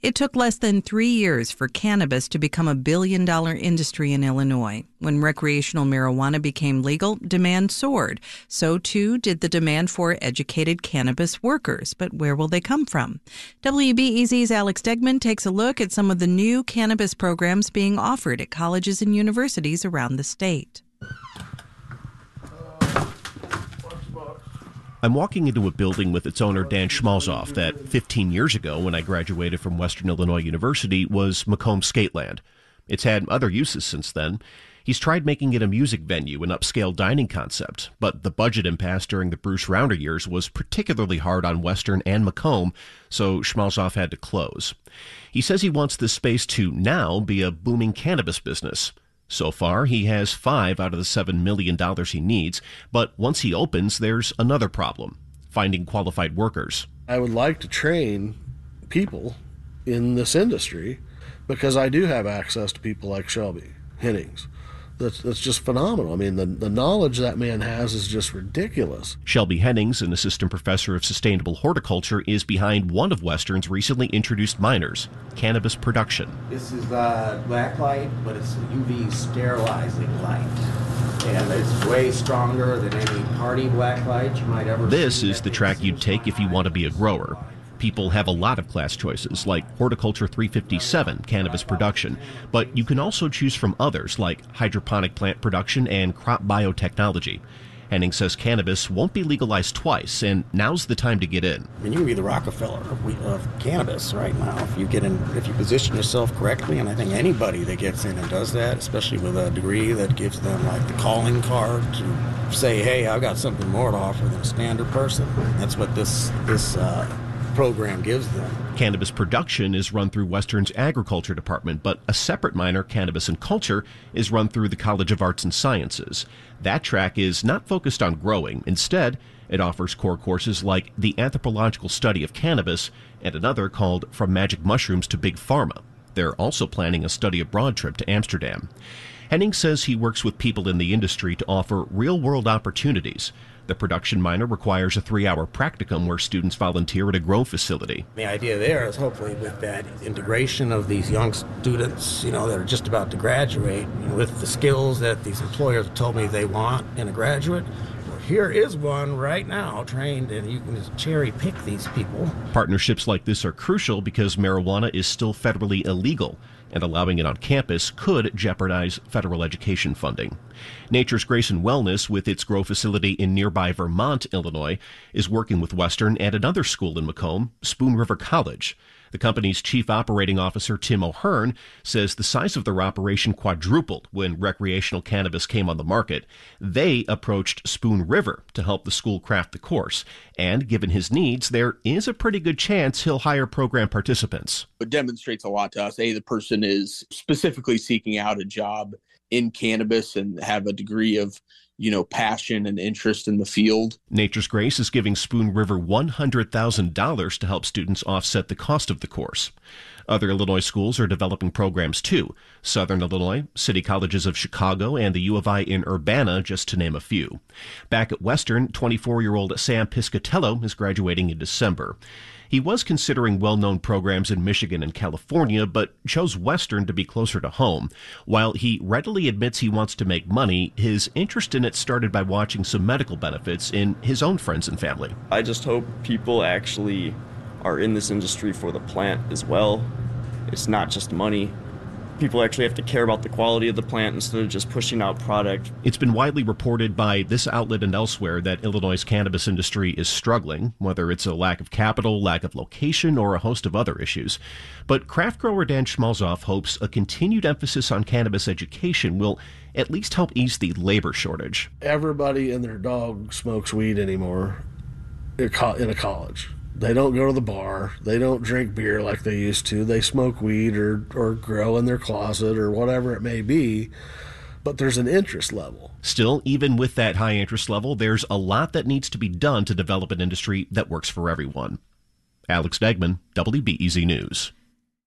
It took less than three years for cannabis to become a billion dollar industry in Illinois. When recreational marijuana became legal, demand soared. So too did the demand for educated cannabis workers. But where will they come from? WBEZ's Alex Degman takes a look at some of the new cannabis programs being offered at colleges and universities around the state. I'm walking into a building with its owner, Dan Schmalzoff, that 15 years ago, when I graduated from Western Illinois University, was Macomb Skateland. It's had other uses since then. He's tried making it a music venue, an upscale dining concept, but the budget impasse during the Bruce Rauner years was particularly hard on Western and Macomb, so Schmalzoff had to close. He says he wants this space to now be a booming cannabis business. So far, he has five out of the $7 million he needs, but once he opens, there's another problem finding qualified workers. I would like to train people in this industry because I do have access to people like Shelby Hennings that's that's just phenomenal. I mean, the the knowledge that man has is just ridiculous. Shelby Hennings, an assistant professor of sustainable horticulture, is behind one of Western's recently introduced minors, cannabis production. This is uh, black light, but it's a UV sterilizing light. And it's way stronger than any party black light you might ever This is the track you'd take if you want to be a grower people have a lot of class choices, like Horticulture 357 cannabis production, but you can also choose from others like hydroponic plant production and crop biotechnology. Henning says cannabis won't be legalized twice, and now's the time to get in. I mean, you can be the Rockefeller of, cannabis right now if you get in, if you position yourself correctly. And I think anybody that gets in and does that, especially with a degree that gives them like the calling card to say, "Hey, I've got something more to offer than a standard person." That's what this this uh, program gives them. Cannabis production is run through Western's agriculture department, but a separate minor, cannabis and culture, is run through the College of Arts and Sciences. That track is not focused on growing. Instead, it offers core courses like the anthropological study of cannabis and another called From Magic Mushrooms to Big Pharma. They're also planning a study abroad trip to Amsterdam. Henning says he works with people in the industry to offer real world opportunities the production minor requires a three hour practicum where students volunteer at a grow facility. The idea there is hopefully with that integration of these young students, you know, that are just about to graduate, with the skills that these employers told me they want in a graduate, here is one right now trained and you can just cherry pick these people. Partnerships like this are crucial because marijuana is still federally illegal and allowing it on campus could jeopardize federal education funding. Nature's Grace and Wellness, with its grow facility in nearby Vermont, Illinois, is working with Western and another school in Macomb, Spoon River College. The company's chief operating officer, Tim O'Hearn, says the size of their operation quadrupled when recreational cannabis came on the market. They approached Spoon River to help the school craft the course. And given his needs, there is a pretty good chance he'll hire program participants. It demonstrates a lot to us. A, the person is specifically seeking out a job in cannabis and have a degree of you know, passion and interest in the field. Nature's Grace is giving Spoon River $100,000 to help students offset the cost of the course. Other Illinois schools are developing programs too. Southern Illinois, City Colleges of Chicago, and the U of I in Urbana, just to name a few. Back at Western, 24 year old Sam Piscatello is graduating in December. He was considering well known programs in Michigan and California, but chose Western to be closer to home. While he readily admits he wants to make money, his interest in it started by watching some medical benefits in his own friends and family. I just hope people actually are in this industry for the plant as well. It's not just money people actually have to care about the quality of the plant instead of just pushing out product. It's been widely reported by this outlet and elsewhere that Illinois' cannabis industry is struggling, whether it's a lack of capital, lack of location, or a host of other issues. But craft grower Dan Schmalzoff hopes a continued emphasis on cannabis education will at least help ease the labor shortage. Everybody and their dog smokes weed anymore in a college. They don't go to the bar. They don't drink beer like they used to. They smoke weed or, or grow in their closet or whatever it may be. But there's an interest level. Still, even with that high interest level, there's a lot that needs to be done to develop an industry that works for everyone. Alex Degman, WBEZ News.